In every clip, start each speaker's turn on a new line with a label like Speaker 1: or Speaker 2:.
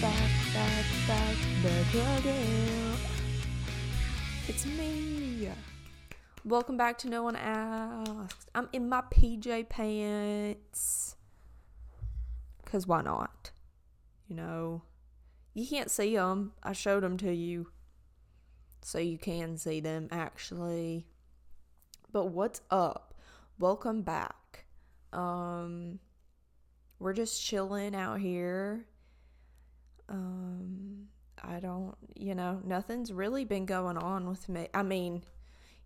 Speaker 1: back, back, back, back again. It's me. Welcome back to No One Asked. I'm in my PJ pants. Because why not? You know, you can't see them. I showed them to you. So you can see them actually. But what's up? Welcome back. Um, we're just chilling out here. Um, I don't, you know, nothing's really been going on with me. I mean,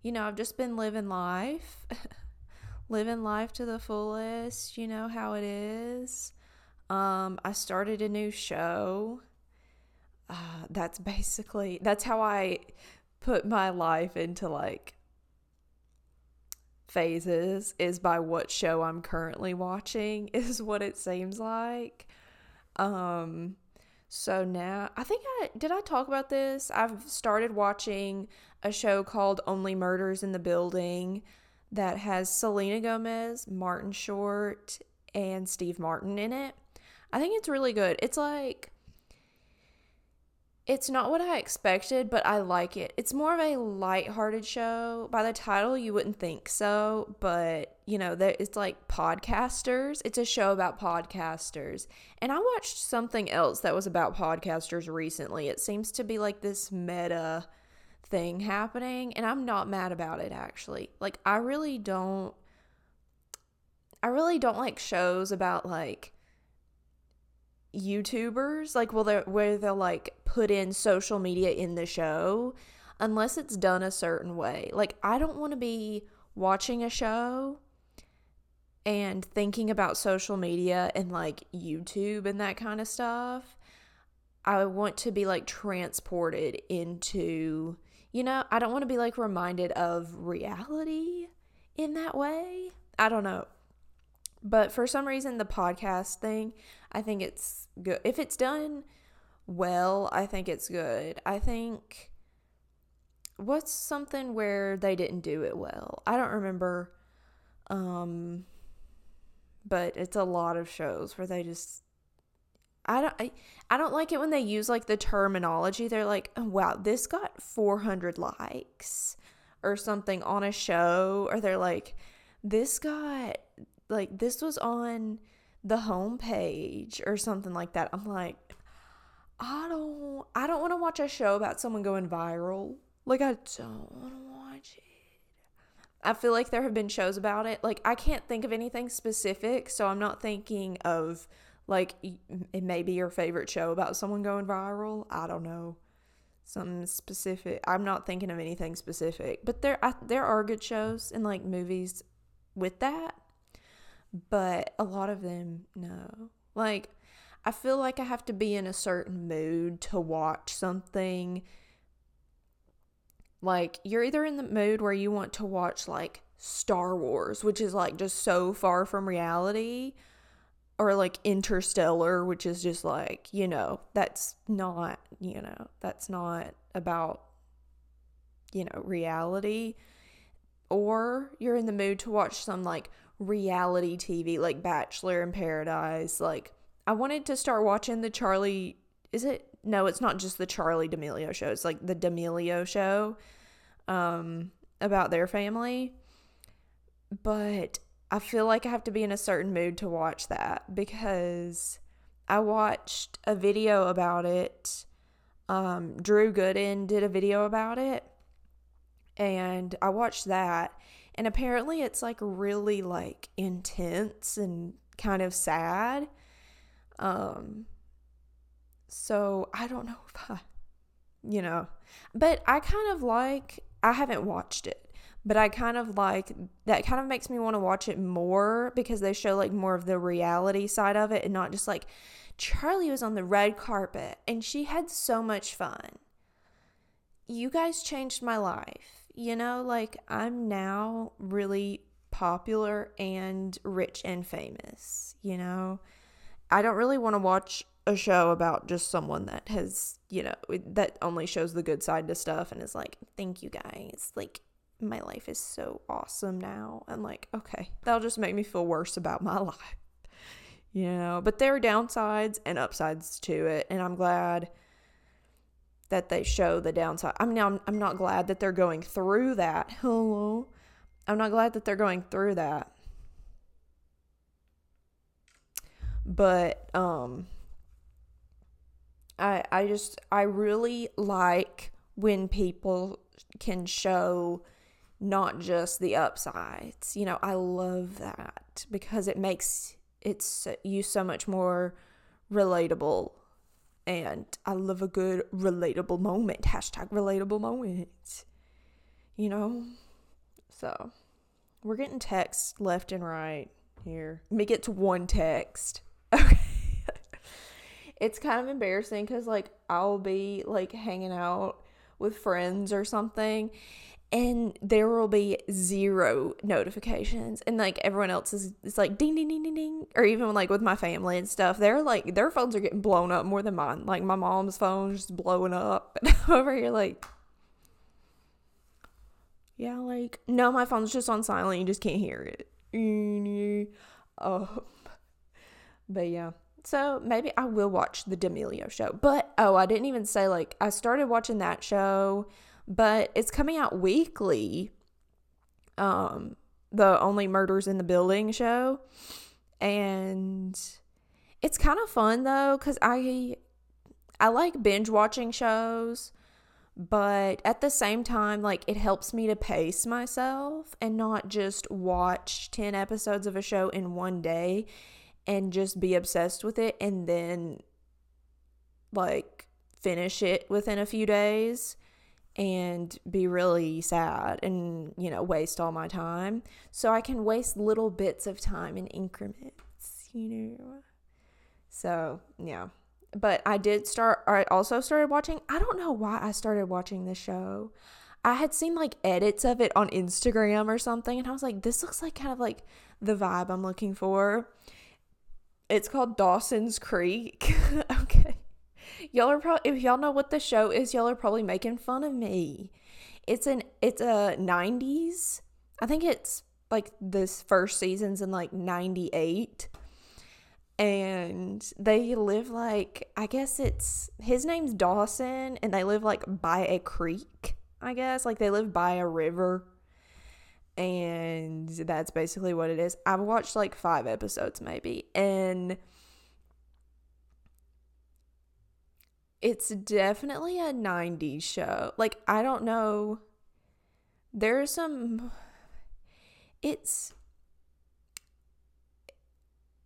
Speaker 1: you know, I've just been living life, living life to the fullest, you know how it is. Um, I started a new show. Uh, that's basically that's how I put my life into like phases is by what show I'm currently watching is what it seems like. Um so now I think I did I talk about this? I've started watching a show called Only Murders in the Building that has Selena Gomez, Martin Short, and Steve Martin in it. I think it's really good. It's like it's not what I expected, but I like it. It's more of a light-hearted show. By the title, you wouldn't think so, but you know, it's like podcasters. It's a show about podcasters. And I watched something else that was about podcasters recently. It seems to be like this meta thing happening, and I'm not mad about it actually. Like I really don't I really don't like shows about like YouTubers, like will they where they'll like put in social media in the show unless it's done a certain way. Like I don't want to be watching a show and thinking about social media and like YouTube and that kind of stuff. I want to be like transported into, you know, I don't want to be like reminded of reality in that way. I don't know. But for some reason, the podcast thing, I think it's good. If it's done well, I think it's good. I think what's something where they didn't do it well? I don't remember. Um, but it's a lot of shows where they just I don't I, I don't like it when they use like the terminology. They're like, oh, "Wow, this got 400 likes." or something on a show or they're like, "This got like this was on the homepage or something like that. I'm like, I don't I don't want to watch a show about someone going viral. Like I don't want to watch it. I feel like there have been shows about it. Like I can't think of anything specific, so I'm not thinking of like it may be your favorite show about someone going viral. I don't know. Something specific. I'm not thinking of anything specific, but there I, there are good shows and like movies with that but a lot of them no. Like I feel like I have to be in a certain mood to watch something. Like you're either in the mood where you want to watch like Star Wars, which is like just so far from reality, or like Interstellar, which is just like, you know, that's not, you know, that's not about you know, reality. Or you're in the mood to watch some like reality TV like Bachelor in Paradise. Like I wanted to start watching the Charli is it no, it's not just the Charli D'Amelio show. It's like the D'Amelio show um about their family. But I feel like I have to be in a certain mood to watch that because I watched a video about it. Um, Drew Gooden did a video about it, and I watched that, and apparently it's like really like intense and kind of sad. Um so I don't know if I you know, but I kind of like I haven't watched it, but I kind of like that kind of makes me want to watch it more because they show like more of the reality side of it and not just like Charli was on the red carpet and she had so much fun. You guys changed my life you know, like I'm now really popular and rich and famous, you know. I don't really want to watch a show about just someone that has, you know, that only shows the good side to stuff and is like, thank you guys. Like, my life is so awesome now. I'm like, okay, that'll just make me feel worse about my life. you know, but there are downsides and upsides to it. And I'm glad that they show the downside. I mean, I'm, I'm not glad that they're going through that. Hello. I'm not glad that they're going through that. But, um, I, I just, I really like when people can show not just the upsides. You know, I love that because it makes it's you so much more relatable. And I love a good relatable moment. Hashtag relatable moment. You know? So we're getting texts left and right here. Me get to one text. Okay. it's kind of embarrassing because like I'll be like hanging out with friends or something and there will be zero notifications. And like everyone else is it's like ding ding ding ding ding. Or even like with my family and stuff they're like their phones are getting blown up more than mine. Like my mom's phone's just blowing up. And I'm over here like yeah like no my phone's just on silent. You just can't hear it. Oh. But yeah. So maybe I will watch the D'Amelio show. But oh I didn't even say like I started watching that show but it's coming out weekly. Um, the Only Murders in the Building show, and it's kind of fun though because I I like binge watching shows, but at the same time, like it helps me to pace myself and not just watch 10 episodes of a show in one day and just be obsessed with it and then like finish it within a few days and be really sad and, you know, waste all my time. So I can waste little bits of time in increments, you know. So, yeah. But I did start, I also started watching, I don't know why I started watching this show. I had seen like edits of it on Instagram or something, and I was like, this looks like kind of like the vibe I'm looking for. It's called Dawson's Creek. okay y'all are probably if y'all know what the show is, y'all are probably making fun of me. It's an it's a 90s. I think it's like this first season's in like 98 and they live like I guess it's his name's Dawson and they live like by a creek, I guess. Like they live by a river. And that's basically what it is. I've watched like 5 episodes maybe and it's definitely a 90s show. Like, I don't know. There's some. It's.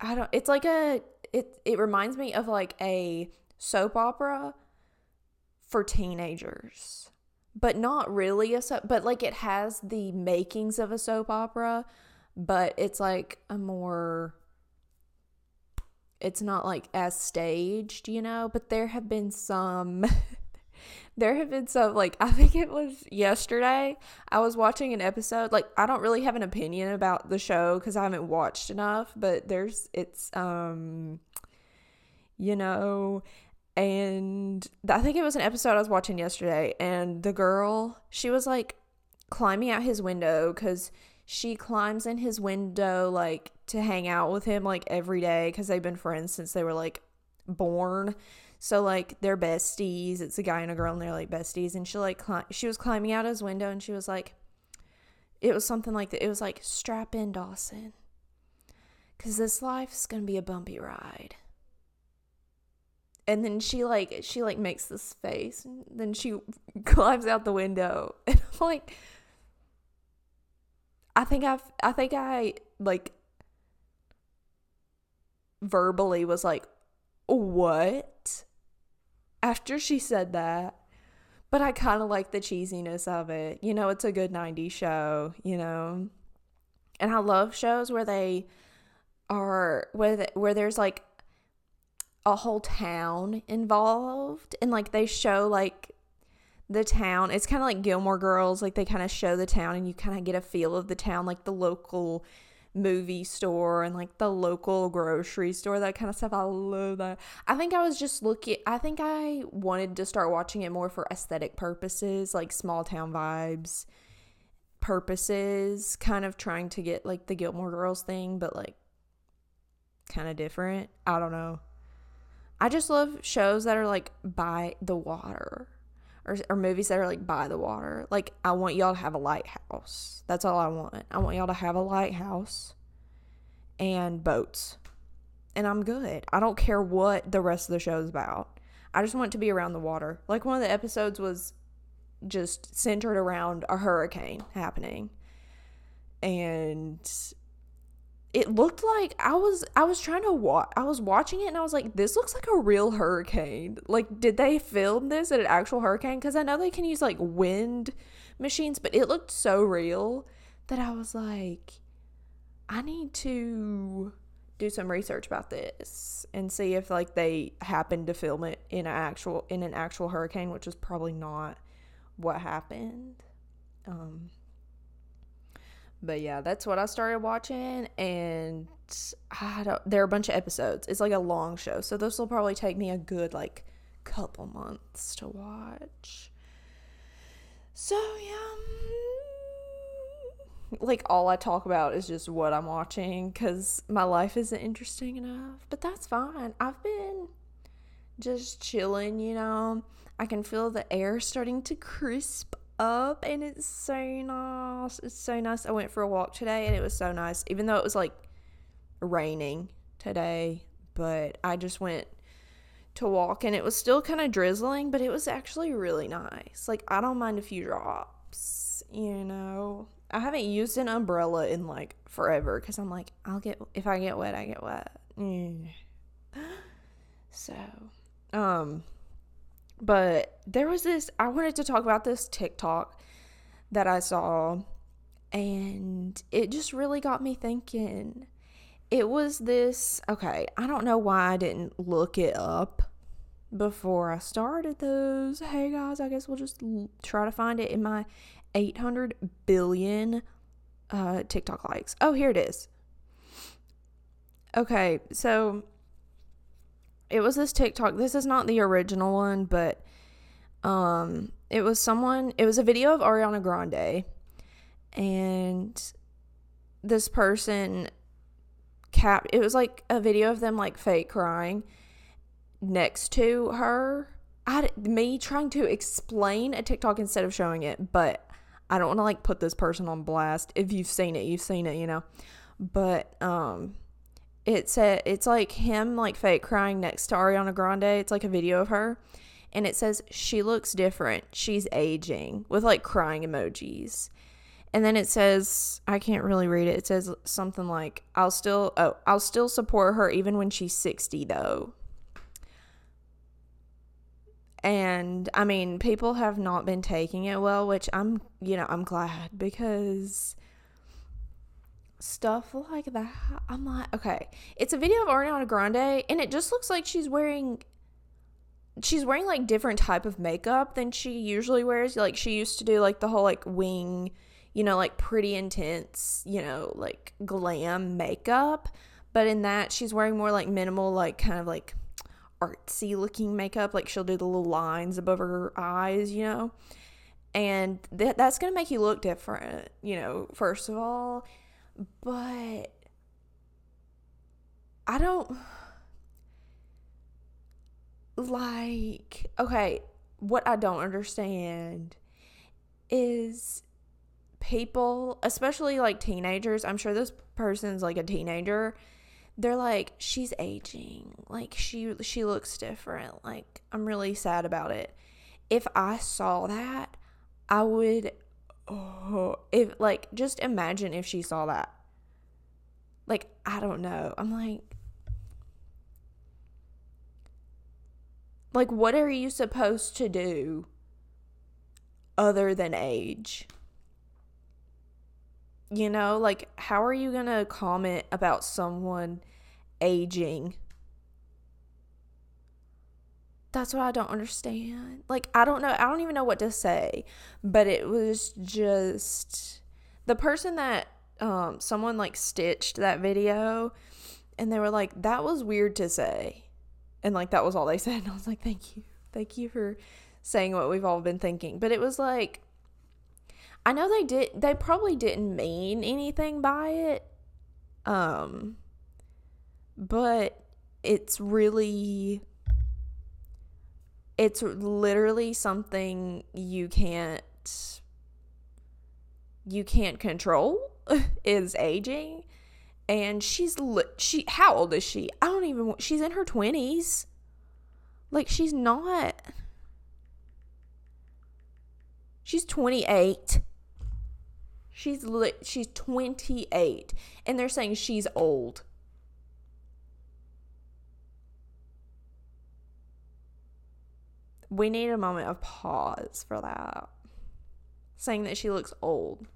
Speaker 1: I don't. It's like a. It, it reminds me of like a soap opera for teenagers. But not really a soap. But like it has the makings of a soap opera. But it's like a more it's not like as staged, you know, but there have been some there have been some like I think it was yesterday I was watching an episode like I don't really have an opinion about the show cuz I haven't watched enough, but there's it's um you know and I think it was an episode I was watching yesterday and the girl she was like climbing out his window cuz she climbs in his window like to hang out with him like every day because they've been friends since they were like born. So like they're besties. It's a guy and a girl and they're like besties. And she like cli- she was climbing out his window and she was like, it was something like that. It was like strap in Dawson, because this life's gonna be a bumpy ride. And then she like she like makes this face and then she climbs out the window and I'm like I think I've I think I like verbally was like, "What?" After she said that. But I kind of like the cheesiness of it. You know, it's a good 90s show, you know. And I love shows where they are where the, where there's like a whole town involved and like they show like the town. It's kind of like Gilmore Girls, like they kind of show the town and you kind of get a feel of the town, like the local movie store and like the local grocery store, that kind of stuff. I love that. I think I was just looking, I think I wanted to start watching it more for aesthetic purposes, like small town vibes purposes, kind of trying to get like the Gilmore Girls thing, but like kind of different. I don't know. I just love shows that are like by the water or, or movies that are like by the water. Like, I want y'all to have a lighthouse. That's all I want. I want y'all to have a lighthouse and boats. And I'm good. I don't care what the rest of the show is about. I just want to be around the water. Like, one of the episodes was just centered around a hurricane happening. And it looked like I was I was trying to watch I was watching it and I was like this looks like a real hurricane. Like did they film this at an actual hurricane cuz I know they can use like wind machines but it looked so real that I was like I need to do some research about this and see if like they happened to film it in an actual in an actual hurricane which is probably not what happened. Um but yeah, that's what I started watching, and I don't. There are a bunch of episodes. It's like a long show, so this will probably take me a good like couple months to watch. So yeah, mm, like all I talk about is just what I'm watching because my life isn't interesting enough. But that's fine. I've been just chilling, you know. I can feel the air starting to crisp up and it's so nice. It's so nice. I went for a walk today and it was so nice, even though it was like raining today. But I just went to walk and it was still kind of drizzling, but it was actually really nice. Like, I don't mind a few drops, you know. I haven't used an umbrella in like forever because I'm like, I'll get, if I get wet, I get wet. Mm. So, um, but there was this, I wanted to talk about this TikTok that I saw, and it just really got me thinking. It was this, okay, I don't know why I didn't look it up before I started those. Hey guys, I guess we'll just try to find it in my 800 billion uh, TikTok likes. Oh, here it is. Okay, so it was this TikTok. This is not the original one, but um it was someone it was a video of Ariana Grande and this person cap it was like a video of them like fake crying next to her. I me trying to explain a TikTok instead of showing it, but I don't want to like put this person on blast. If you've seen it, you've seen it, you know. But um it's a, it's like him like fake crying next to Ariana Grande. It's like a video of her and it says she looks different. She's aging with like crying emojis. And then it says I can't really read it. It says something like I'll still oh, I'll still support her even when she's 60 though. And I mean, people have not been taking it well, which I'm, you know, I'm glad because stuff like that. I'm like, okay, it's a video of Ariana Grande, and it just looks like she's wearing she's wearing like different type of makeup than she usually wears. Like she used to do like the whole like wing, you know, like pretty intense, you know, like glam makeup. But in that, she's wearing more like minimal, like kind of like artsy looking makeup. Like she'll do the little lines above her eyes, you know. And that that's gonna make you look different, you know, first of all. But I don't like okay, what I don't understand is people, especially like teenagers, I'm sure this person's like a teenager. They're like she's aging. Like she she looks different. Like I'm really sad about it. If I saw that, I would oh, if like just imagine if she saw that. Like I don't know. I'm like like what are you supposed to do other than age? You know, like how are you going to comment about someone aging? That's what I don't understand. Like, I don't know. I don't even know what to say. But it was just the person that um someone like stitched that video and they were like that was weird to say. And like that was all they said. And I was like, "Thank you. Thank you for saying what we've all been thinking." But it was like I know they did they probably didn't mean anything by it. Um but it's really it's literally something you can't you can't control is aging and she's she how old is she? I don't even she's in her 20s like she's not she's 28 she's she's 28 and they're saying she's old we need a moment of pause for that. Saying that she looks old.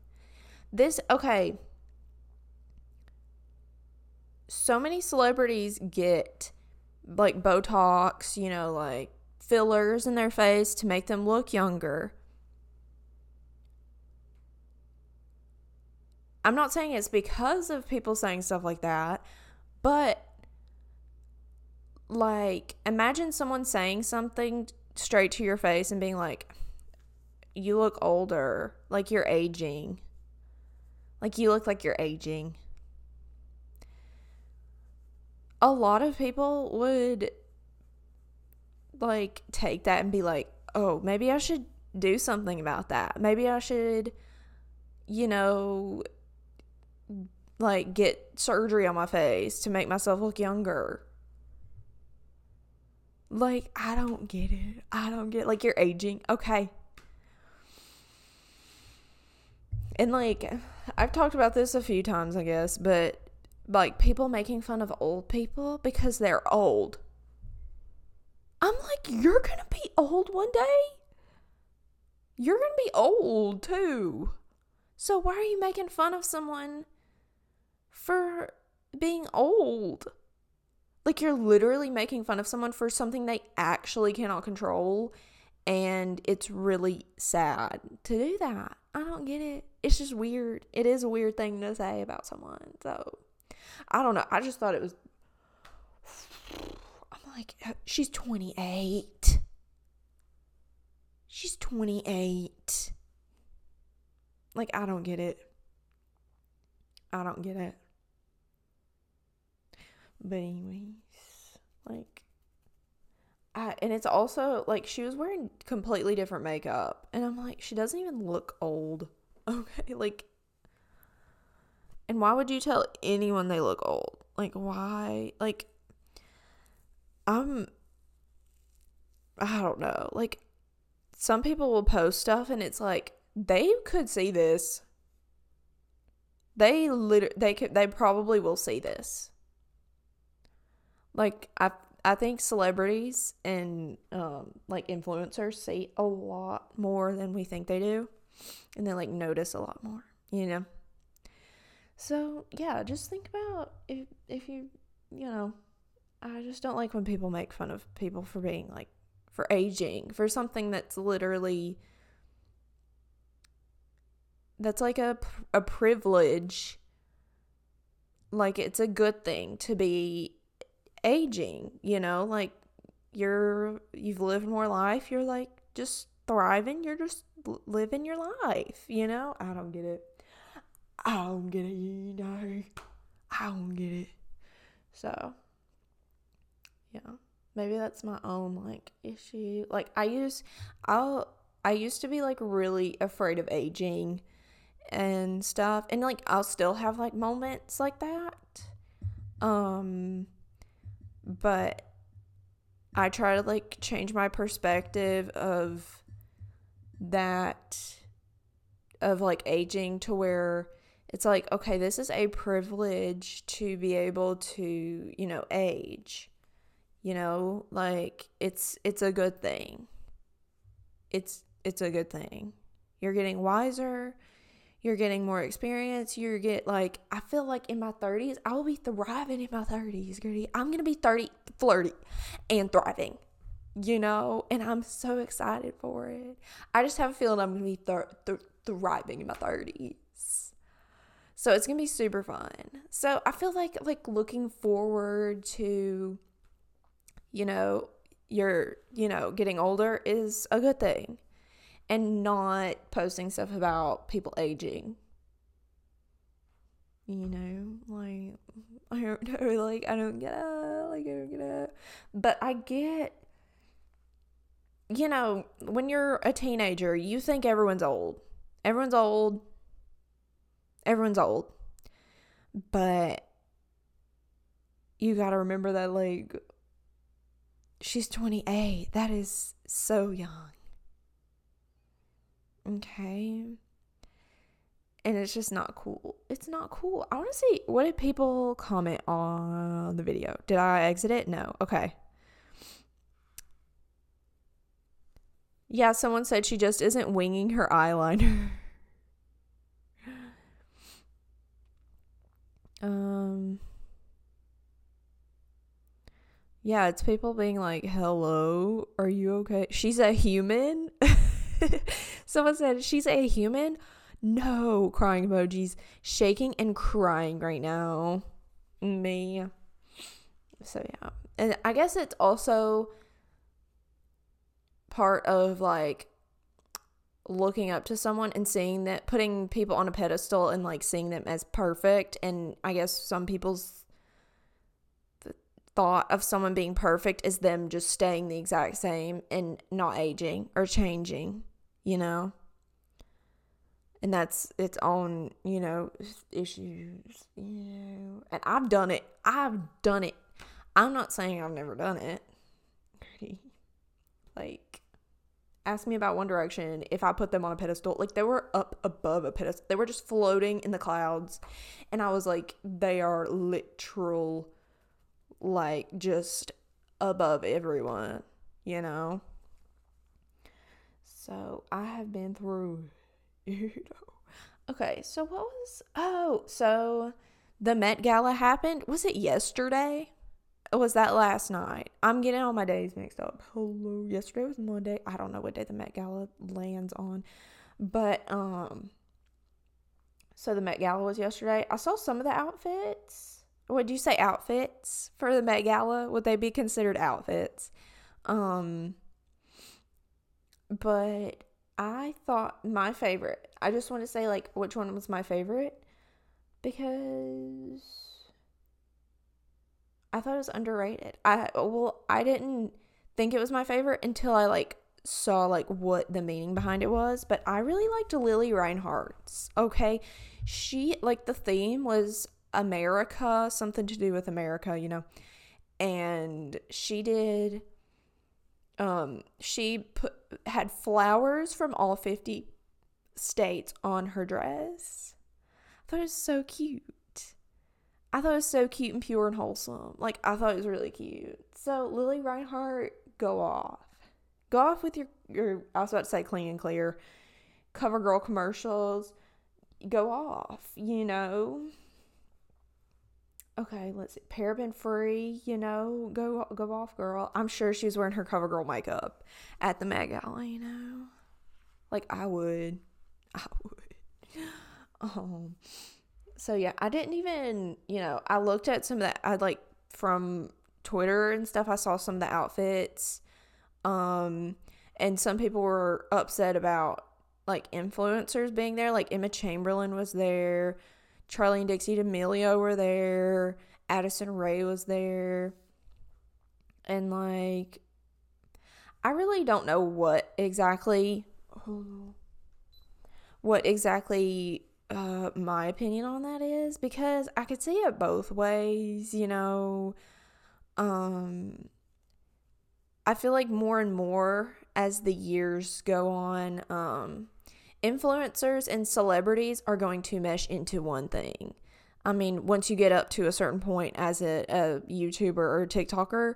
Speaker 1: This okay. So many celebrities get like Botox, you know, like fillers in their face to make them look younger. I'm not saying it's because of people saying stuff like that, but like imagine someone saying something straight to your face and being like, you look older, like you're aging. Like you look like you're aging a lot of people would like take that and be like, oh, maybe I should do something about that. Maybe I should, you know, like get surgery on my face to make myself look younger. Like, I don't get it. I don't get like you're aging. Okay. And like I've talked about this a few times, I guess, but like people making fun of old people because they're old. I'm like, you're going to be old one day? You're going to be old too. So why are you making fun of someone for being old? Like you're literally making fun of someone for something they actually cannot control and it's really sad to do that. I don't get it. It's just weird. It is a weird thing to say about someone. So I don't know. I just thought it was. I'm like, uh, she's 28. She's 28. Like, I don't get it. I don't get it. But, anyways, like, I, and it's also like she was wearing completely different makeup. And I'm like, she doesn't even look old. Okay. Like, and why would you tell anyone they look old? Like, why? Like, I'm. I don't know. Like, some people will post stuff and it's like, they could see this. They literally, they could, they probably will see this. Like, I, I think celebrities and, um, like influencers see a lot more than we think they do. And they like notice a lot more, you know? So yeah, just think about if if you you know, I just don't like when people make fun of people for being like for aging, for something that's literally that's like a a privilege. Like it's a good thing to be aging, you know, like you're you've lived more life, you're like just thriving, you're just living your life, you know? I don't get it. I don't get it, you know. I don't get it. So, yeah, maybe that's my own like issue. Like I use, I'll, I used to be like really afraid of aging and stuff, and like I'll still have like moments like that. Um, but I try to like change my perspective of that of like aging to where it's like, okay, this is a privilege to be able to, you know, age. You know, like it's it's a good thing. It's it's a good thing. You're getting wiser, you're getting more experience, you get like I feel like in my 30s, I will be thriving in my 30s, Gertie. I'm going to be 30 flirty and thriving. You know, and I'm so excited for it. I just have a feeling I'm going to be th- th- thriving in my 30s. So it's going to be super fun. So I feel like like looking forward to you know, your you know, getting older is a good thing. And not posting stuff about people aging. You know, like I don't know. Like, I don't get it. Like, I don't get it. But I get, you know, when you're a teenager, you think everyone's old. Everyone's old. Everyone's old. But you got to remember that, like, she's 28. That is so young. Okay and it's just not cool. It's not cool. I want to see what did people comment on the video? Did I exit it? No. Okay. Yeah, someone said she just isn't winging her eyeliner. um Yeah, it's people being like, "Hello, are you okay?" She's a human. someone said she's a human no crying emojis, shaking and crying right now. Me. So yeah. And I guess it's also part of like looking up to someone and seeing that putting people on a pedestal and like seeing them as perfect and I guess some people's thought of someone being perfect is them just staying the exact same and not aging or changing, you know? and that's its own, you know, issues, you know. And I've done it. I've done it. I'm not saying I've never done it. like ask me about One Direction if I put them on a pedestal. Like they were up above a pedestal. They were just floating in the clouds. And I was like, they are literal like just above everyone, you know? So I have been through Okay, so what was oh, so the Met Gala happened. Was it yesterday? Or was that last night? I'm getting all my days mixed up. Hello, yesterday was Monday. I don't know what day the Met Gala lands on. But um so the Met Gala was yesterday. I saw some of the outfits. Would you say outfits for the Met Gala? Would they be considered outfits? Um but I thought my favorite. I just want to say like which one was my favorite because I thought it was underrated. I well, I didn't think it was my favorite until I like saw like what the meaning behind it was, but I really liked Lili Reinhart's. Okay. She like the theme was America, something to do with America, you know. And she did um she put had flowers from all 50 states on her dress. I thought it was so cute. I thought it was so cute and pure and wholesome. Like I thought it was really cute. So Lili Reinhart, go off. Go off with your your I was about to say clean and clear. CoverGirl commercials. Go off, you know okay, let's see, paraben free, you know, go go off, girl. I'm sure she's wearing her CoverGirl makeup at the Met Gala, you know, like I would, I would. Um, so yeah, I didn't even, you know, I looked at some of that. I like from Twitter and stuff. I saw some of the outfits, um, and some people were upset about like influencers being there. Like Emma Chamberlain was there. Charli and Dixie D'Amelio were there. Addison Rae was there. And like I really don't know what exactly what exactly uh my opinion on that is because I could see it both ways, you know. Um I feel like more and more as the years go on, um influencers and celebrities are going to mesh into one thing. I mean, once you get up to a certain point as a, a YouTuber or TikToker,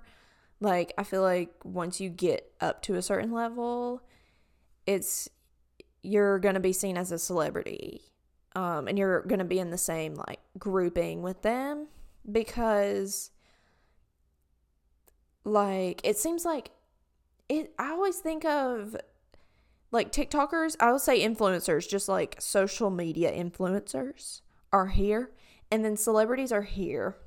Speaker 1: like I feel like once you get up to a certain level, it's you're gonna be seen as a celebrity. Um, and you're gonna be in the same like grouping with them because like it seems like it I always think of like TikTokers, I would say influencers, just like social media influencers are here, and then celebrities are here.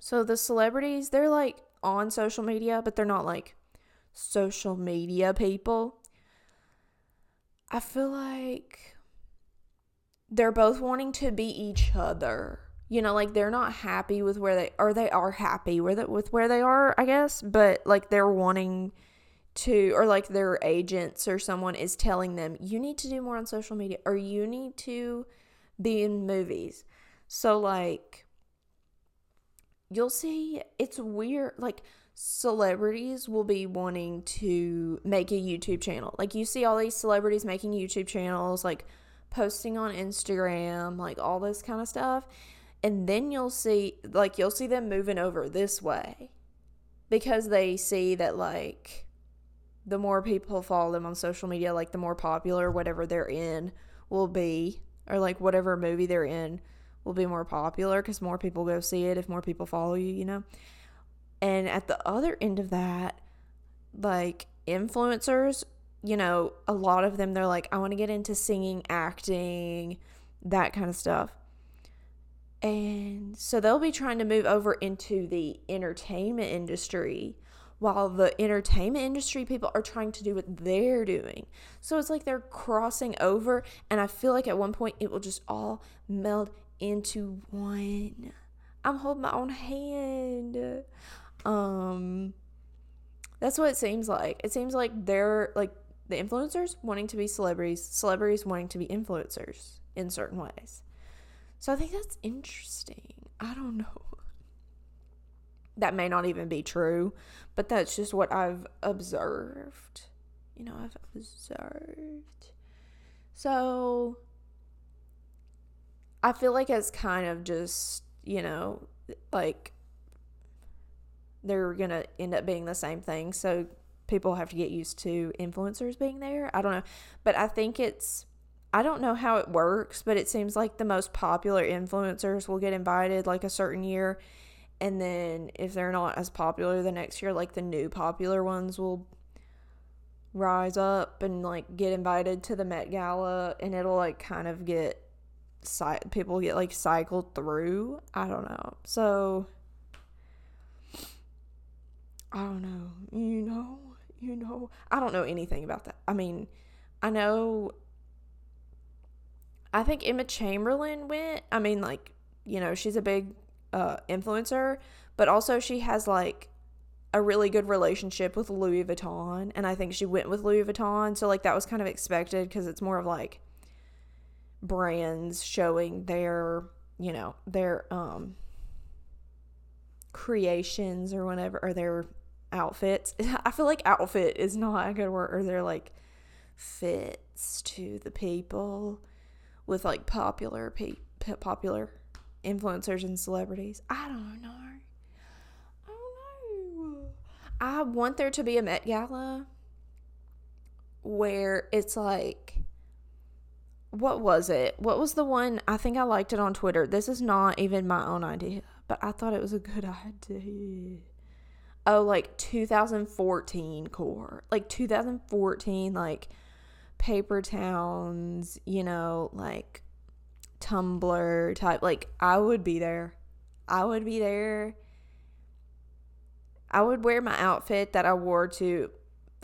Speaker 1: So the celebrities, they're like on social media, but they're not like social media people. I feel like they're both wanting to be each other, you know, like they're not happy with where they or they are happy with it with where they are, I guess, but like they're wanting to or like their agents or someone is telling them you need to do more on social media or you need to be in movies. So like you'll see it's weird like celebrities will be wanting to make a YouTube channel. Like you see all these celebrities making YouTube channels like posting on Instagram, like all this kind of stuff and then you'll see like you'll see them moving over this way because they see that like the more people follow them on social media like the more popular whatever they're in will be or like whatever movie they're in will be more popular because more people go see it if more people follow you you know? And at the other end of that like influencers you know a lot of them they're like i want to get into singing acting that kind of stuff. And so they'll be trying to move over into the entertainment industry while the entertainment industry people are trying to do what they're doing. So it's like they're crossing over. And I feel like at one point it will just all meld into one. I'm holding my own hand. Um, that's what it seems like. It seems like they're like the influencers wanting to be celebrities, celebrities wanting to be influencers in certain ways. So I think that's interesting. I don't know. That may not even be true, but that's just what I've observed. You know, I've observed. So I feel like it's kind of just, you know, like they're going to end up being the same thing. So people have to get used to influencers being there. I don't know. But I think it's I don't know how it works, but it seems like the most popular influencers will get invited like a certain year. And then if they're not as popular the next year, like the new popular ones will rise up and like get invited to the Met Gala and it'll like kind of get people get like cycled through. I don't know. So I don't know. You know, you know, I don't know anything about that. I mean, I know I think Emma Chamberlain went. I mean, like, you know, she's a big uh, influencer, but also she has like a really good relationship with Louis Vuitton. And I think she went with Louis Vuitton. So, like, that was kind of expected because it's more of like brands showing their, you know, their um creations or whatever, or their outfits. I feel like outfit is not a good word, or they're like fits to the people with like popular pe- popular influencers and celebrities. I don't know. I don't know. I want there to be a Met Gala where it's like what was it? What was the one? I think I liked it on Twitter. This is not even my own idea, but I thought it was a good idea. Oh, like 2014 core. Like 2014 like paper towns, you know, like Tumblr type. Like, I would be there. I would be there. I would wear my outfit that I wore to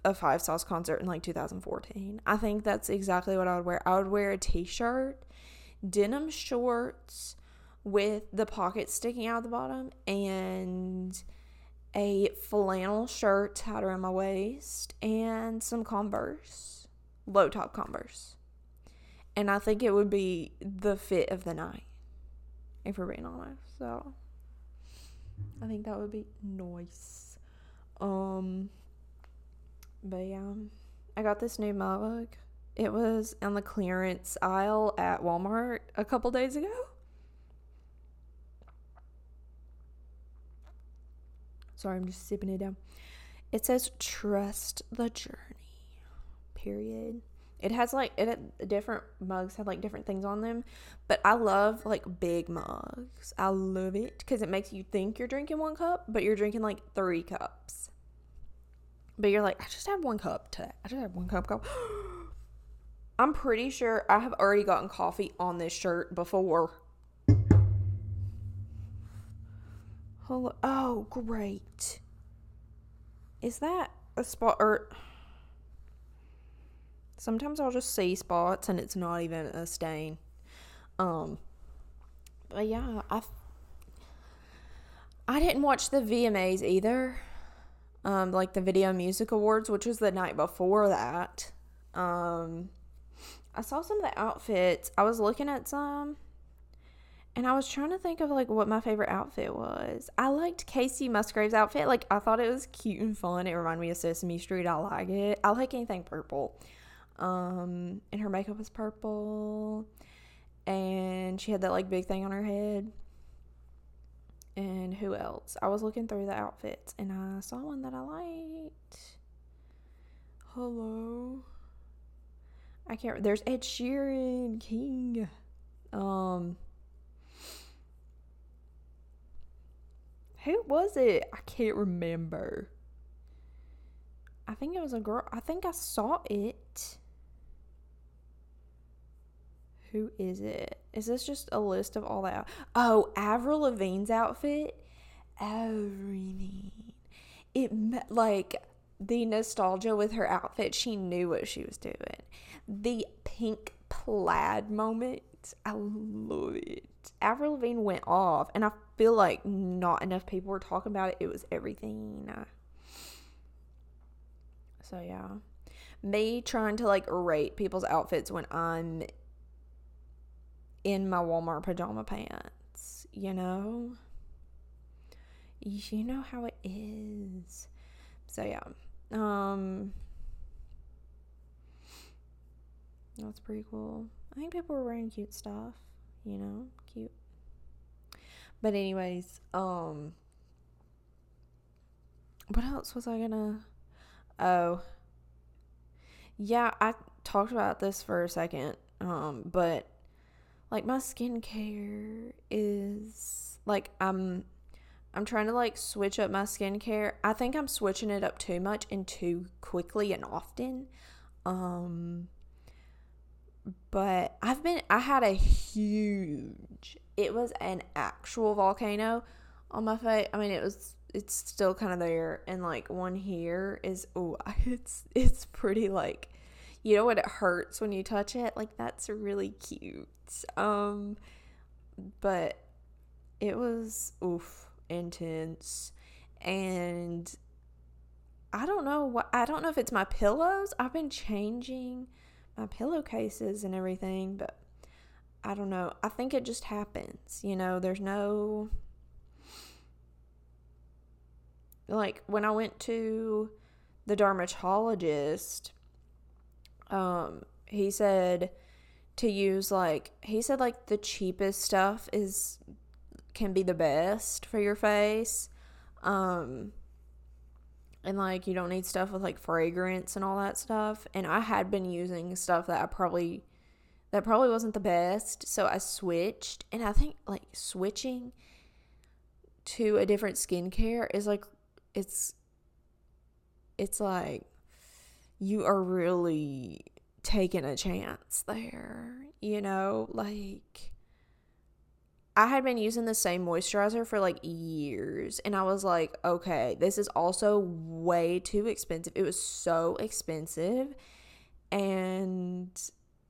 Speaker 1: a Five Sauce concert in like 2014. I think that's exactly what I would wear. I would wear a t shirt, denim shorts with the pockets sticking out the bottom, and a flannel shirt tied around my waist, and some Converse low top Converse. And I think it would be the fit of the night, if we're being honest. So I think that would be nice. Um, but yeah, I got this new mug. It was on the clearance aisle at Walmart a couple days ago. Sorry, I'm just sipping it down. It says trust the journey period. It has like it had, different mugs have like different things on them, but I love like big mugs. I love it because it makes you think you're drinking one cup, but you're drinking like three cups. But you're like, I just had one cup today. I just had one cup. cup. I'm pretty sure I have already gotten coffee on this shirt before. Hello. Oh, great. Is that a spot or? Sometimes I'll just see spots and it's not even a stain. Um, but yeah, I I didn't watch the VMAs either. Um, like the Video Music Awards, which was the night before that. Um, I saw some of the outfits. I was looking at some and I was trying to think of like what my favorite outfit was. I liked Kacey Musgraves' outfit. Like I thought it was cute and fun. It reminded me of Sesame Street. I like it. I like anything purple. Um, and her makeup was purple, and she had that like big thing on her head. And who else? I was looking through the outfits and I saw one that I liked. Hello. I can't. There's Ed Sheeran, King. Um. Who was it? I can't remember. I think it was a girl. I think I saw it. Who is it? Is this just a list of all that? Oh, Avril Lavigne's outfit. Everything. It like the nostalgia with her outfit. She knew what she was doing. The pink plaid moment. I love it. Avril Lavigne went off, and I feel like not enough people were talking about it. It was everything. So yeah, me trying to like rate people's outfits when I'm in my Walmart pajama pants, you know? You know how it is. So yeah. Um That's pretty cool. I think people were wearing cute stuff, you know, cute. But anyways, um what else was I gonna Oh. Yeah, I talked about this for a second. Um, but like my skincare is like I'm I'm trying to like switch up my skincare. I think I'm switching it up too much and too quickly and often. Um but I've been I had a huge it was an actual volcano on my face. I mean it was it's still kind of there and like one here is oh it's it's pretty like you know what it hurts when you touch it like that's really cute um, but it was oof intense, and I don't know what I don't know if it's my pillows. I've been changing my pillowcases and everything, but I don't know. I think it just happens. You know, there's no like when I went to the dermatologist, um, he said to use like he said like the cheapest stuff is can be the best for your face. Um and like you don't need stuff with like fragrance and all that stuff. And I had been using stuff that I probably that probably wasn't the best, so I switched. And I think like switching to a different skincare is like it's it's like you are really taking a chance there, you know? Like, I had been using the same moisturizer for like years, and I was like, okay, this is also way too expensive. It was so expensive, and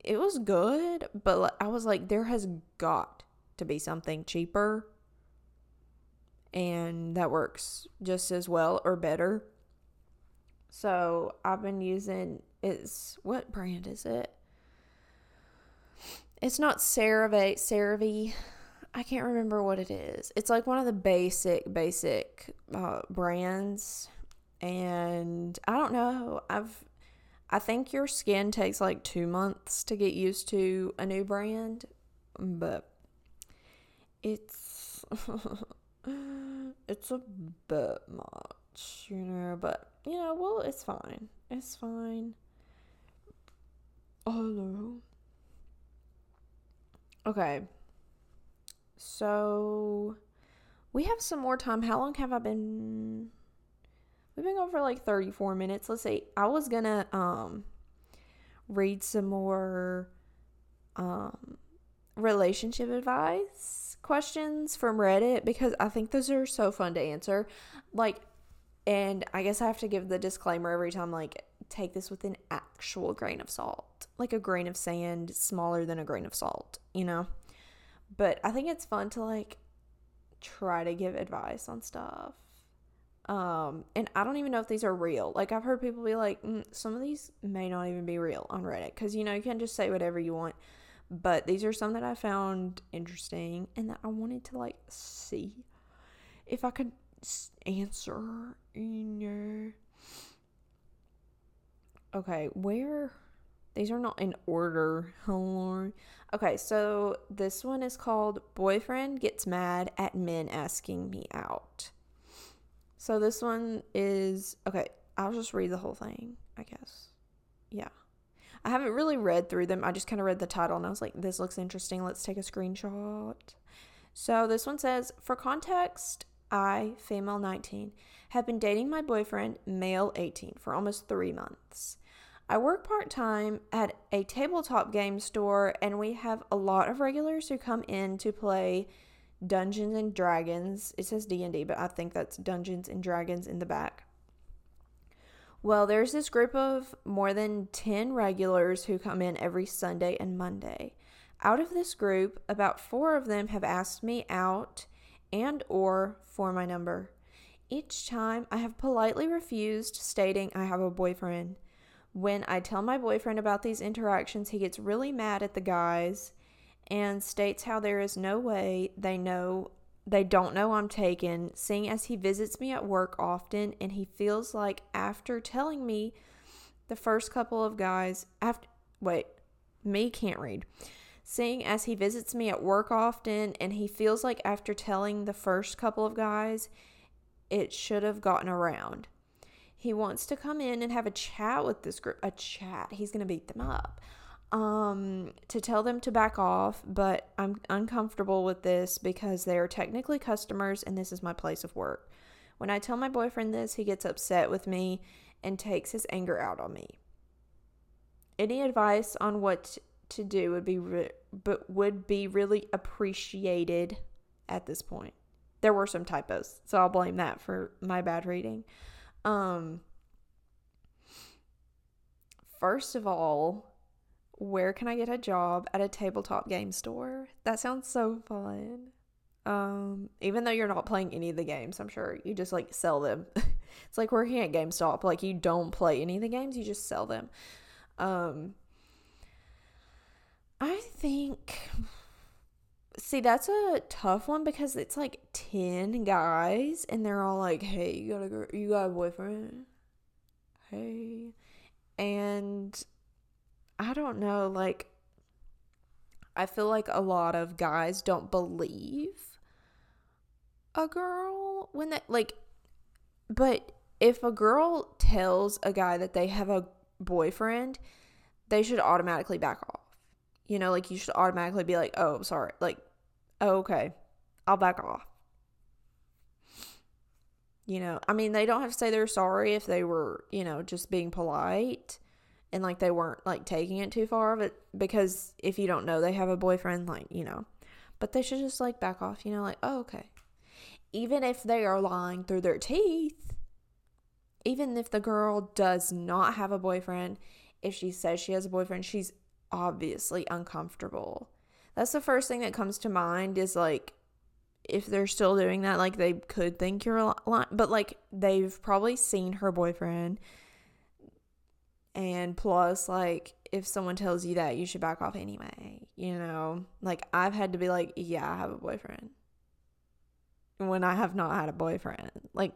Speaker 1: it was good, but I was like, there has got to be something cheaper and that works just as well or better. So I've been using it's what brand is it? It's not CeraVe, CeraVe. I can't remember what it is. It's like one of the basic, basic uh, brands, and I don't know. I've, I think your skin takes like two months to get used to a new brand, but it's, it's a bit much, you know. But you know, well, it's fine. It's fine. Hello. Okay. So we have some more time. How long have I been? We've been going for like 34 minutes. Let's see. I was gonna um read some more um relationship advice questions from Reddit because I think those are so fun to answer. Like and I guess I have to give the disclaimer every time like take this with an actual grain of salt, like a grain of sand smaller than a grain of salt, you know? But I think it's fun to like try to give advice on stuff. Um, and I don't even know if these are real. Like I've heard people be like, mm, some of these may not even be real on Reddit because you know you can't just say whatever you want. But these are some that I found interesting and that I wanted to like see if I could answer in your. Okay, where these are not in order. Oh Lord. Okay, so this one is called Boyfriend Gets Mad at Men Asking Me Out. So this one is okay, I'll just read the whole thing, I guess. Yeah. I haven't really read through them. I just kind of read the title and I was like, this looks interesting. Let's take a screenshot. So this one says, for context, I, female 19, have been dating my boyfriend, male 18, for almost three months. I work part time at a tabletop game store, and we have a lot of regulars who come in to play Dungeons and Dragons. It says D and D, but I think that's Dungeons and Dragons in the back. Well, there's this group of more than 10 regulars who come in every Sunday and Monday. Out of this group, about 4 of them have asked me out and or for my number. Each time I have politely refused, stating I have a boyfriend. When I tell my boyfriend about these interactions, he gets really mad at the guys and states how there is no way they know they don't know I'm taken, seeing as he visits me at work often and he feels like after telling me the first couple of guys after wait, me can't read. Seeing as he visits me at work often and he feels like after telling the first couple of guys it should have gotten around. He wants to come in and have a chat with this group, a chat. He's going to beat them up. Um, to tell them to back off, but I'm uncomfortable with this because they are technically customers and this is my place of work. When I tell my boyfriend this, he gets upset with me and takes his anger out on me. Any advice on what to do would be but would be really appreciated at this point. There were some typos, so I'll blame that for my bad reading. Um, first of all, where can I get a job at a tabletop game store? That sounds so fun. Um, even though you're not playing any of the games, I'm sure you just like sell them. it's like working at GameStop. Like you don't play any of the games, you just sell them. Um, I think See, that's a tough one because it's like 10 guys and they're all like, "Hey, you got a girl, you got a boyfriend?" Hey. And I don't know, like I feel like a lot of guys don't believe a girl when they like but if a girl tells a guy that they have a boyfriend, they should automatically back off. You know, like you should automatically be like, "Oh, sorry." Like oh, okay, I'll back off. You know, I mean, they don't have to say they're sorry if they were, you know, just being polite and like they weren't like taking it too far of it because if you don't know they have a boyfriend, like, you know, but they should just like back off, you know, like, oh, okay. Even if they are lying through their teeth, even if the girl does not have a boyfriend, if she says she has a boyfriend, she's obviously uncomfortable. That's the first thing that comes to mind is like if they're still doing that like they could think you're lying but like they've probably seen her boyfriend. And plus like if someone tells you that you should back off anyway you know? Like i've had to be like yeah i have a boyfriend. When i have not had a boyfriend. Like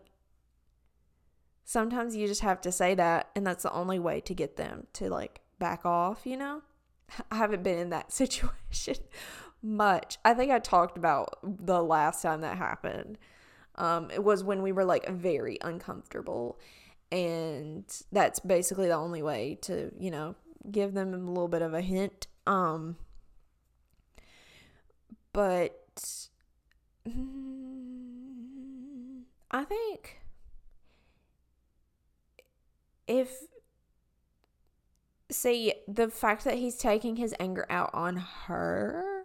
Speaker 1: sometimes you just have to say that and that's the only way to get them to like back off you know I haven't been in that situation much. I think I talked about the last time that happened. Um, it was when we were like very uncomfortable. And that's basically the only way to, you know, give them a little bit of a hint. Um, but mm, I think if see the fact that he's taking his anger out on her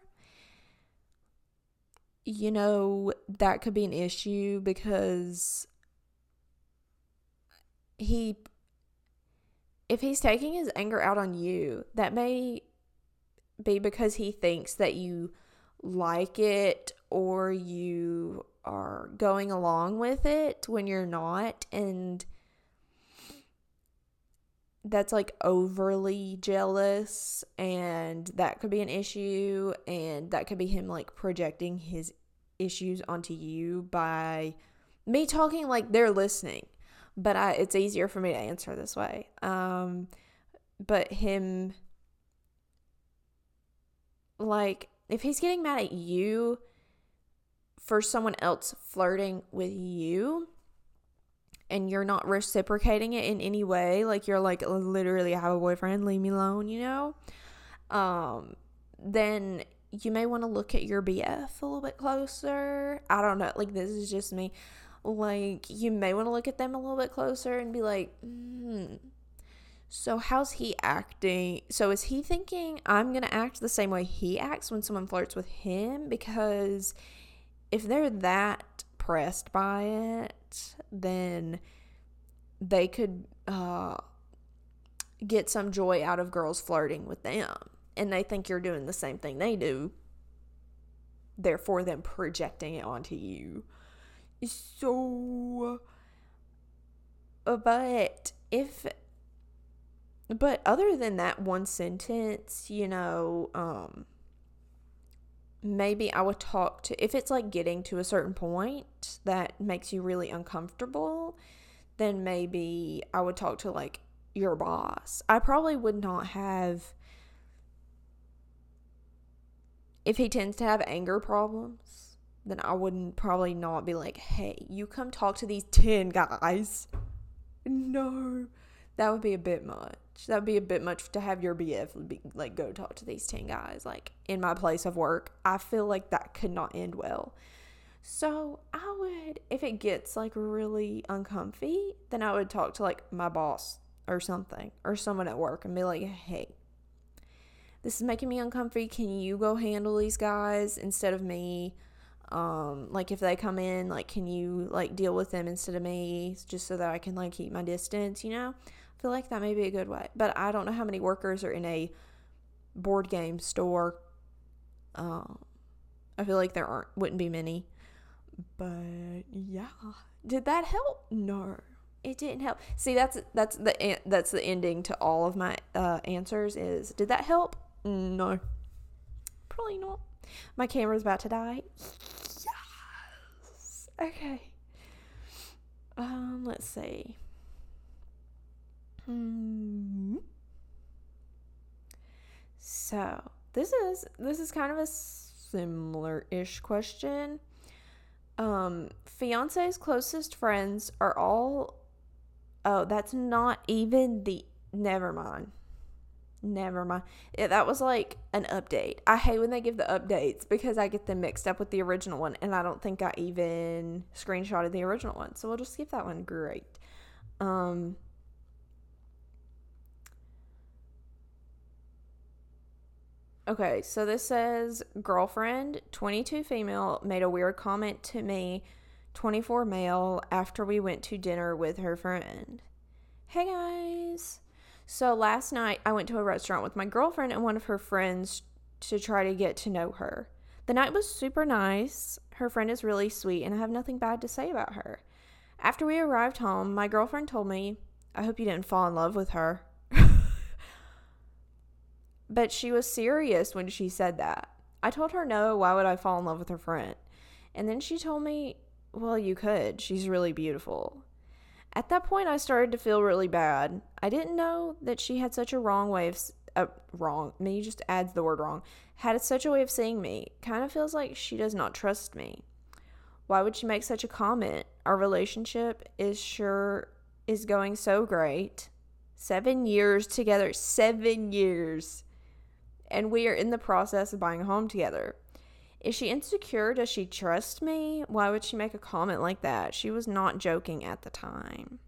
Speaker 1: you know that could be an issue because he if he's taking his anger out on you that may be because he thinks that you like it or you are going along with it when you're not. And that's like overly jealous and that could be an issue and that could be him like projecting his issues onto you by me talking like they're listening. But I, it's easier for me to answer this way. Um but him like if he's getting mad at you for someone else flirting with you and you're not reciprocating it in any way, like you're like literally I have a boyfriend, leave me alone, you know? Um then you may want to look at your BF a little bit closer. I don't know, like this is just me. Like you may want to look at them a little bit closer and be like, hmm, so how's he acting? So is he thinking I'm going to act the same way he acts when someone flirts with him because if they're that pressed by it, then they could uh, get some joy out of girls flirting with them. And they think you're doing the same thing they do. Therefore, them projecting it onto you. So, but if but other than that one sentence, you know, um, maybe I would talk to, if it's like getting to a certain point that makes you really uncomfortable, then maybe I would talk to like your boss. I probably would not have, if he tends to have anger problems, then I wouldn't probably not be like, hey, you come talk to these 10 guys. No, that would be a bit much that would be a bit much to have your BF be, like go talk to these 10 guys like in my place of work. I feel like that could not end well. So, I would if it gets like really uncomfy, then I would talk to like my boss or something or someone at work and be like, "Hey, this is making me uncomfy. Can you go handle these guys instead of me?" um like if they come in like can you like deal with them instead of me just so that i can like keep my distance you know I feel like that may be a good way. But I don't know how many workers are in a board game store. Um, I feel like there aren't wouldn't be many. But yeah, did that help? No, it didn't help. See, that's that's the that's the ending to all of my uh, answers. Is did that help? No, probably not. My camera's about to die. Yes. Okay. Um, let's see. Hmm. So this is this is kind of a similar-ish question. Um, fiance's closest friends are all. Oh, that's not even the. Never mind. Never mind. Yeah, that was like an update. I hate when they give the updates because I get them mixed up with the original one, and I don't think I even screenshotted the original one. So we'll just skip that one. Great. Um, Okay, so this says girlfriend, 22 female, made a weird comment to me, 24 male, after we went to dinner with her friend. Hey guys. So last night I went to a restaurant with my girlfriend and one of her friends to try to get to know her. The night was super nice. Her friend is really sweet and I have nothing bad to say about her. After we arrived home, my girlfriend told me, I hope you didn't fall in love with her. But she was serious when she said that. I told her, no, why would I fall in love with her friend? And then she told me, well, you could. She's really beautiful. At that point, I started to feel really bad. I didn't know that she had such a wrong way of, uh, wrong, me just adds the word wrong, had such a way of seeing me. Kind of feels like she does not trust me. Why would she make such a comment? Our relationship is sure is going so great. Seven years together. Seven years and we are in the process of buying a home together. Is she insecure? Does she trust me? Why would she make a comment like that? She was not joking at the time.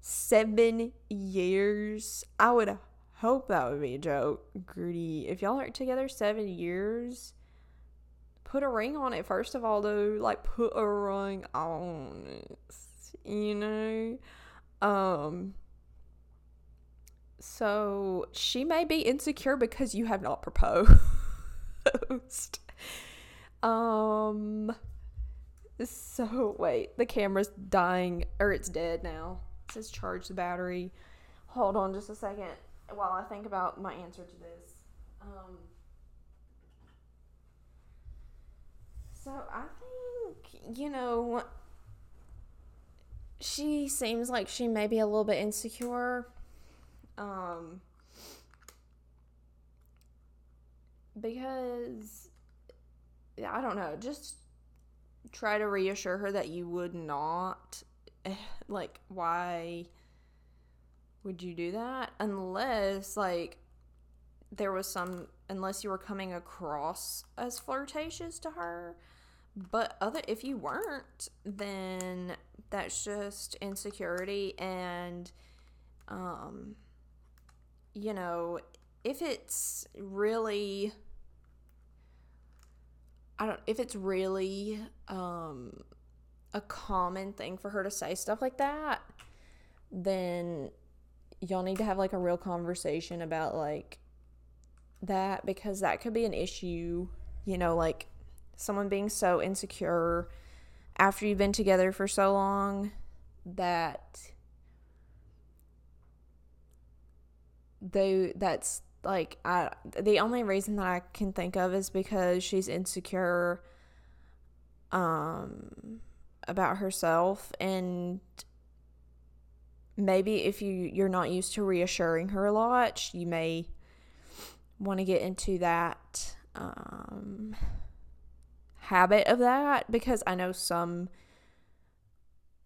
Speaker 1: Seven years? I would hope that would be a joke. Grudy, if y'all are together seven years, put a ring on it. First of all, though, like put a ring on it. You know? Um, so she may be insecure because you have not proposed. Um. So wait, the camera's dying or it's dead now. It says charge the battery. Hold on just a second while I think about my answer to this. Um. So I think you know she seems like she may be a little bit insecure. Um. Because I don't know, just try to reassure her that you would not like why would you do that unless like there was some unless you were coming across as flirtatious to her but other if you weren't then that's just insecurity and um you know if it's really I don't if it's really um a common thing for her to say stuff like that, then y'all need to have like a real conversation about like that because that could be an issue, you know, like someone being so insecure after you've been together for so long that they that's like I the only reason that I can think of is because she's insecure um about herself and maybe if you you're not used to reassuring her a lot, you may want to get into that um habit of that because I know some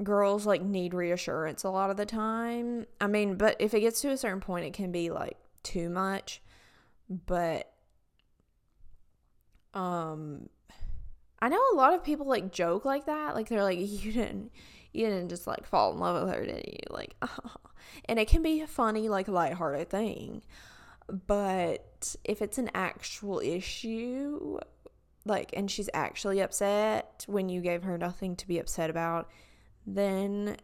Speaker 1: girls like need reassurance a lot of the time. I mean, but if it gets to a certain point it can be like too much. But um I know a lot of people like joke like that. Like they're like you didn't you didn't just like fall in love with her, did you? Like and it can be a funny like lighthearted thing. But if it's an actual issue, like and she's actually upset when you gave her nothing to be upset about, then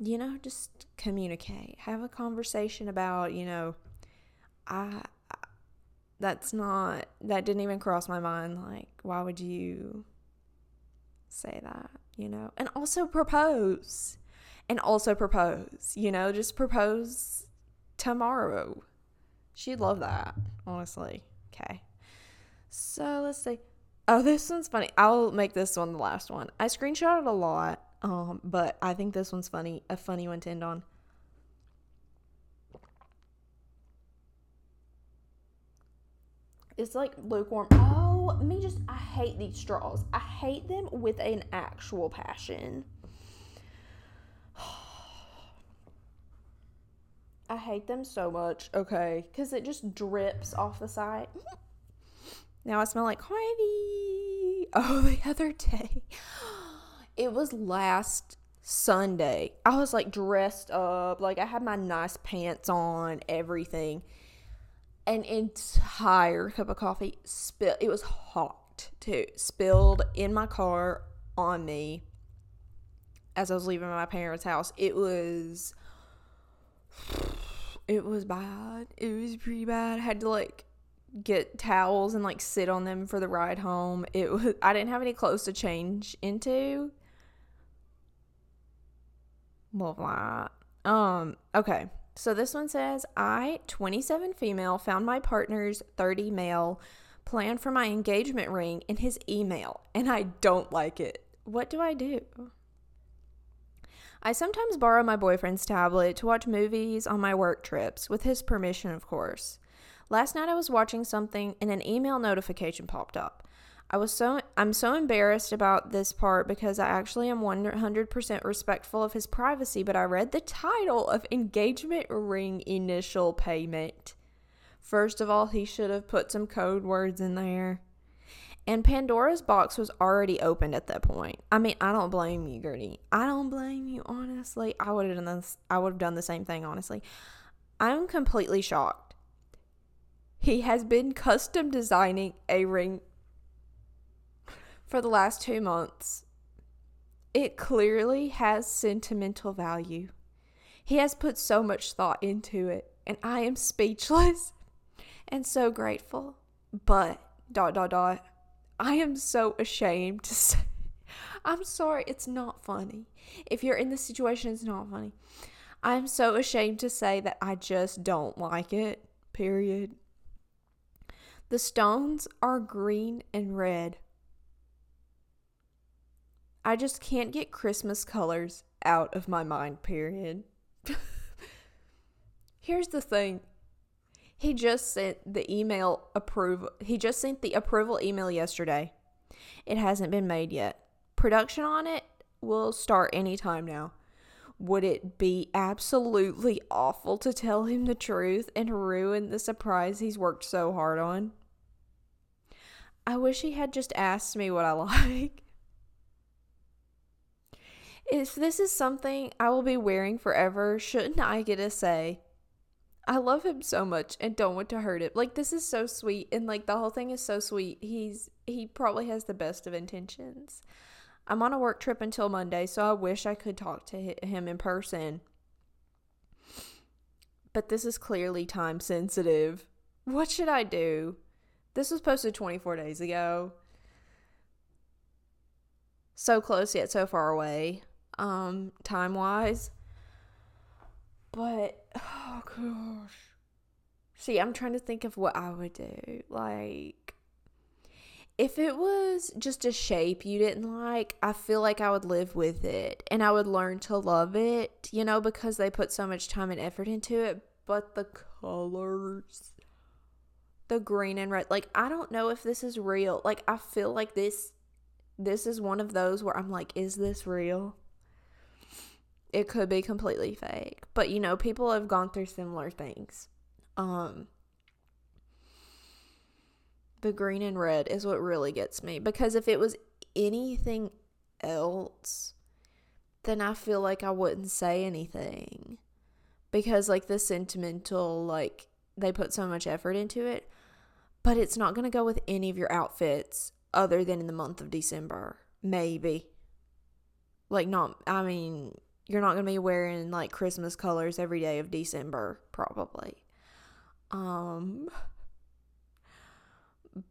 Speaker 1: you know, just communicate. Have a conversation about, you know, I that's not that didn't even cross my mind like why would you say that, you know? And also propose. And also propose, you know, just propose tomorrow. She'd love that, honestly. Okay. So let's see. Oh, this one's funny. I'll make this one the last one. I screenshotted a lot, um, but I think this one's funny, a funny one to end on. It's like lukewarm. Oh, me just I hate these straws. I hate them with an actual passion. I hate them so much. Okay, cuz it just drips off the side. Now I smell like Harvey. Oh, the other day. It was last Sunday. I was like dressed up, like I had my nice pants on, everything an entire cup of coffee spilled. It was hot too. Spilled in my car on me as I was leaving my parents' house. It was it was bad. It was pretty bad. I had to like get towels and like sit on them for the ride home. It was I didn't have any clothes to change into. Love that. Um, okay. So this one says, I, 27 female, found my partner's 30 male plan for my engagement ring in his email, and I don't like it. What do I do? I sometimes borrow my boyfriend's tablet to watch movies on my work trips, with his permission, of course. Last night I was watching something and an email notification popped up. I was so I'm so embarrassed about this part because I actually am 100% respectful of his privacy, but I read the title of engagement ring initial payment. First of all, he should have put some code words in there. And Pandora's box was already opened at that point. I mean, I don't blame you, Gertie. I don't blame you, honestly. I would have done this. I would have done the same thing, honestly. I'm completely shocked. He has been custom designing a ring for the last two months. It clearly has sentimental value. He has put so much thought into it, and I am speechless and so grateful. But, dot, dot, dot, I am so ashamed to say. I'm sorry, it's not funny. If you're in this situation, it's not funny. I'm so ashamed to say that I just don't like it, period. The stones are green and red. I just can't get Christmas colors out of my mind, period. Here's the thing. He just sent the email approval. He just sent the approval email yesterday. It hasn't been made yet. Production on it will start anytime now. Would it be absolutely awful to tell him the truth and ruin the surprise he's worked so hard on? I wish he had just asked me what I like. If this is something I will be wearing forever, shouldn't I get a say? I love him so much and don't want to hurt him. Like this is so sweet and like the whole thing is so sweet. He's he probably has the best of intentions. I'm on a work trip until Monday, so I wish I could talk to him in person. But this is clearly time sensitive. What should I do? This was posted 24 days ago. So close yet so far away, um, time wise. But, oh gosh. See, I'm trying to think of what I would do. Like, if it was just a shape you didn't like, I feel like I would live with it and I would learn to love it, you know, because they put so much time and effort into it. But the colors, the green and red, like, I don't know if this is real. Like, I feel like this. This is one of those where I'm like, is this real? It could be completely fake. But you know, people have gone through similar things. Um the green and red is what really gets me because if it was anything else, then I feel like I wouldn't say anything. Because like the sentimental like they put so much effort into it, but it's not going to go with any of your outfits other than in the month of December. Maybe. Like not I mean, you're not going to be wearing like Christmas colors every day of December probably. Um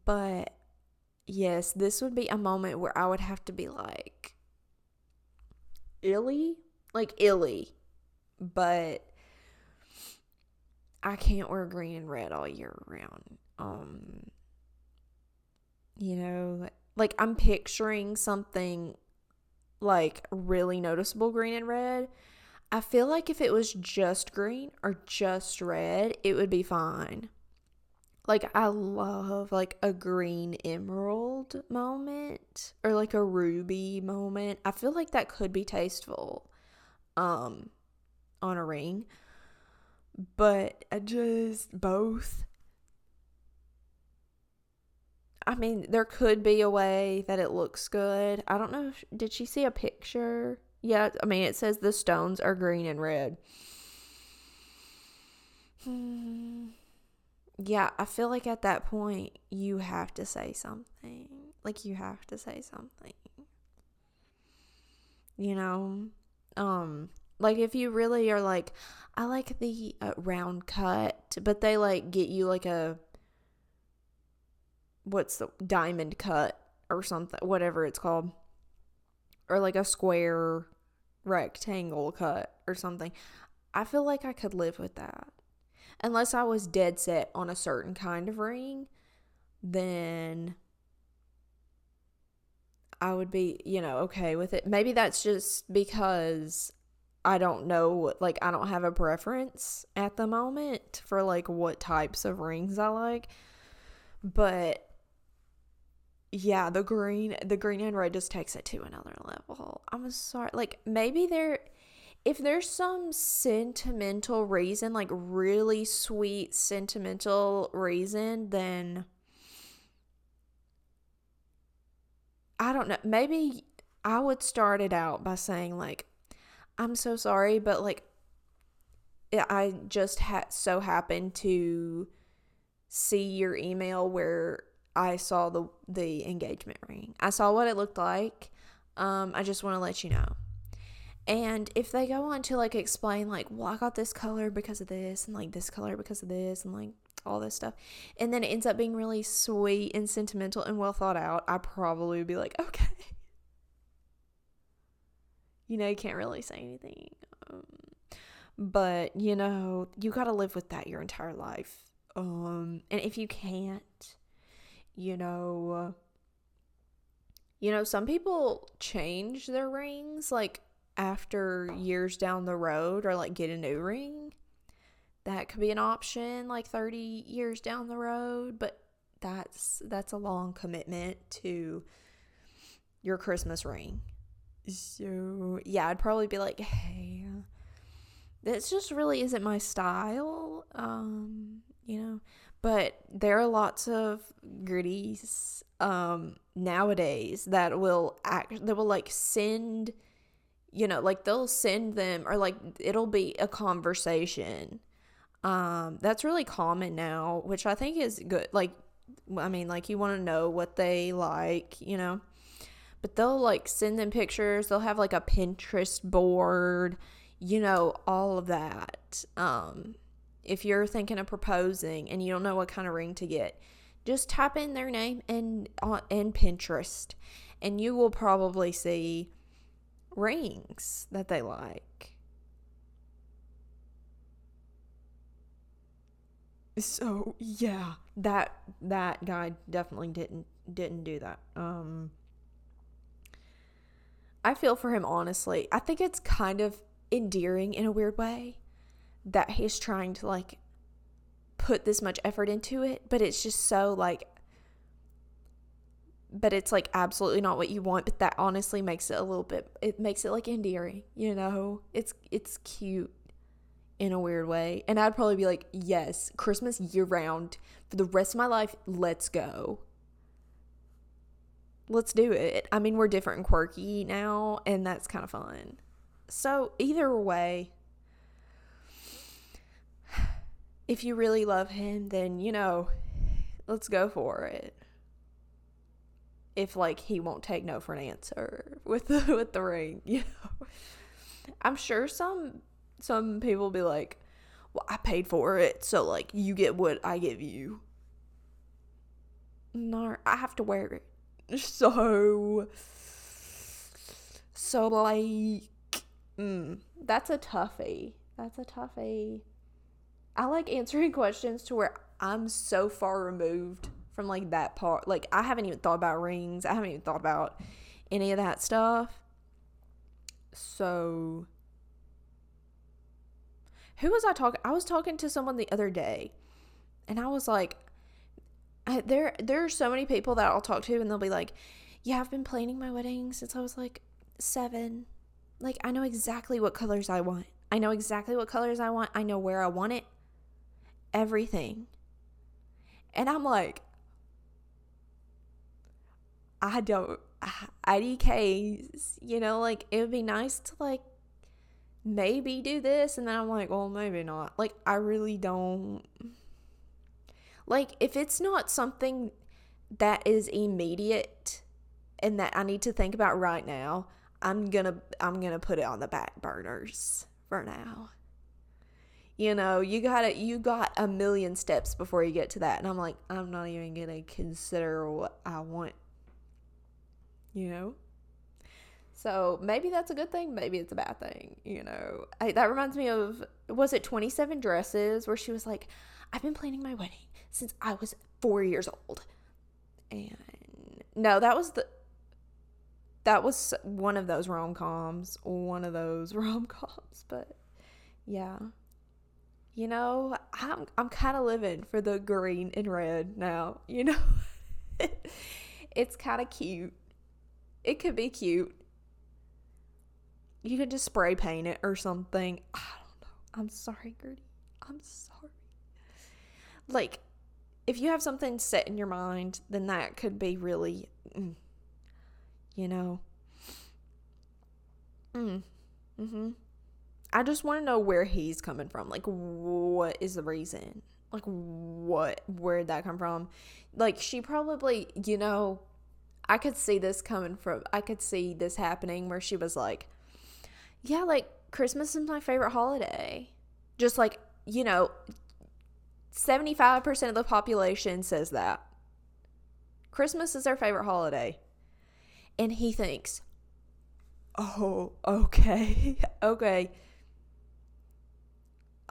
Speaker 1: but yes, this would be a moment where I would have to be like illy, like illy. But I can't wear green and red all year round. Um you know, like I'm picturing something like really noticeable green and red. I feel like if it was just green or just red, it would be fine. Like I love like a green emerald moment or like a ruby moment. I feel like that could be tasteful um on a ring. But I just both I mean, there could be a way that it looks good. I don't know. If, did she see a picture? Yeah, I mean, it says the stones are green and red. Hmm yeah, I feel like at that point you have to say something. Like you have to say something. You know, um like if you really are like I like the uh, round cut, but they like get you like a what's the diamond cut or something, whatever it's called. Or like a square rectangle cut or something. I feel like I could live with that unless I was dead set on a certain kind of ring, then I would be, you know, okay with it. Maybe that's just because I don't know, like, I don't have a preference at the moment for, like, what types of rings I like. But yeah, the green, the green and red just takes it to another level. I'm sorry. Like, maybe there if there's some sentimental reason, like really sweet sentimental reason, then I don't know. Maybe I would start it out by saying like, "I'm so sorry, but like, I just had so happened to see your email where I saw the the engagement ring. I saw what it looked like. Um, I just want to let you know." And if they go on to like explain like, well, I got this color because of this and like this color because of this and like all this stuff. And then it ends up being really sweet and sentimental and well thought out. I probably would be like, okay. You know, you can't really say anything. Um, but, you know, you got to live with that your entire life. Um, and if you can't, you know, you know, some people change their rings like after years down the road or like get a new ring. That could be an option like 30 years down the road, but that's that's a long commitment to your Christmas ring. So, yeah, I'd probably be like, "Hey, this just really isn't my style." Um, you know, but there are lots of gritties um nowadays that will act that will like send you know like they'll send them or like it'll be a conversation. Um that's really common now which i think is good like i mean like you want to know what they like you know? But they'll like send them pictures they'll have like a pinterest board you know all of that um if you're thinking of proposing and you don't know what kind of ring to get, just type in their name and on in Pinterest and you will probably see rings that they like. So, yeah, that that guy definitely didn't didn't do that. Um I feel for him honestly. I think it's kind of endearing in a weird way that he's trying to like put this much effort into it, but it's just so like but it's like absolutely not what you want, but that honestly makes it a little bit it makes it like endearing, you know? It's it's cute in a weird way. And I'd probably be like, "Yes, Christmas year round for the rest of my life, let's go." Let's do it. I mean, we're different and quirky now, and that's kind of fun. So, either way, if you really love him, then, you know, let's go for it. If like he won't take no for an answer with the with the ring, you know. I'm sure some some people be like, "Well, I paid for it, so like you get what I give you." No, I have to wear it. So so like mm, that's a toughie. That's a toughie. I like answering questions to where I'm so far removed from like that part. Like I haven't even thought about rings. I haven't even thought about any of that stuff. So who was I talking? I was talking to someone the other day, and I was like, I, there there are so many people that I'll talk to, and they'll be like, "Yeah, I've been planning my wedding since I was like seven. Like I know exactly what colors I want. I know exactly what colors I want. I know where I want it everything. And I'm like, I don't, IDKs, you know, like it would be nice to like maybe do this. And then I'm like, well, maybe not. Like, I really don't. Like, if it's not something that is immediate and that I need to think about right now, I'm gonna I'm gonna put it on the back burners for now you know you got it you got a million steps before you get to that. And i'm like i'm not even gonna consider what i want you know? So maybe that's a good thing maybe it's a bad thing you know? I, that reminds me of was it 27 dresses where she was like i've been planning my wedding since i was four years old. And no that was the that was one of those rom-coms one of those rom-coms but yeah you know, I'm I'm kind of living for the green and red now, you know. it's kind of cute. It could be cute. You could just spray paint it or something. I don't know. I'm sorry, Gertie. I'm sorry. Like, if you have something set in your mind, then that could be really, mm, you know. Mm. Mm-hmm. I just want to know where he's coming from. Like, what is the reason? Like, what? Where'd that come from? Like, she probably, you know, I could see this coming from, I could see this happening where she was like, yeah, like, Christmas is my favorite holiday. Just like, you know, 75% of the population says that. Christmas is their favorite holiday. And he thinks, oh, okay, okay.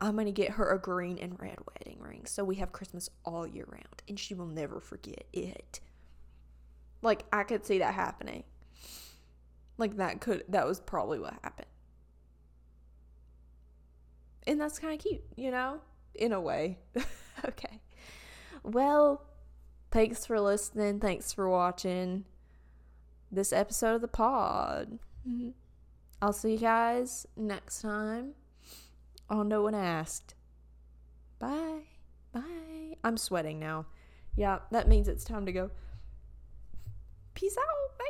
Speaker 1: I'm going to get her a green and red wedding ring so we have Christmas all year round and she will never forget it. Like, I could see that happening. Like, that could, that was probably what happened. And that's kind of cute, you know, in a way. okay. Well, thanks for listening. Thanks for watching this episode of the pod. I'll see you guys next time on No One Asked. Bye. Bye. I'm sweating now. Yeah, that means it's time to go. Peace out. Bye.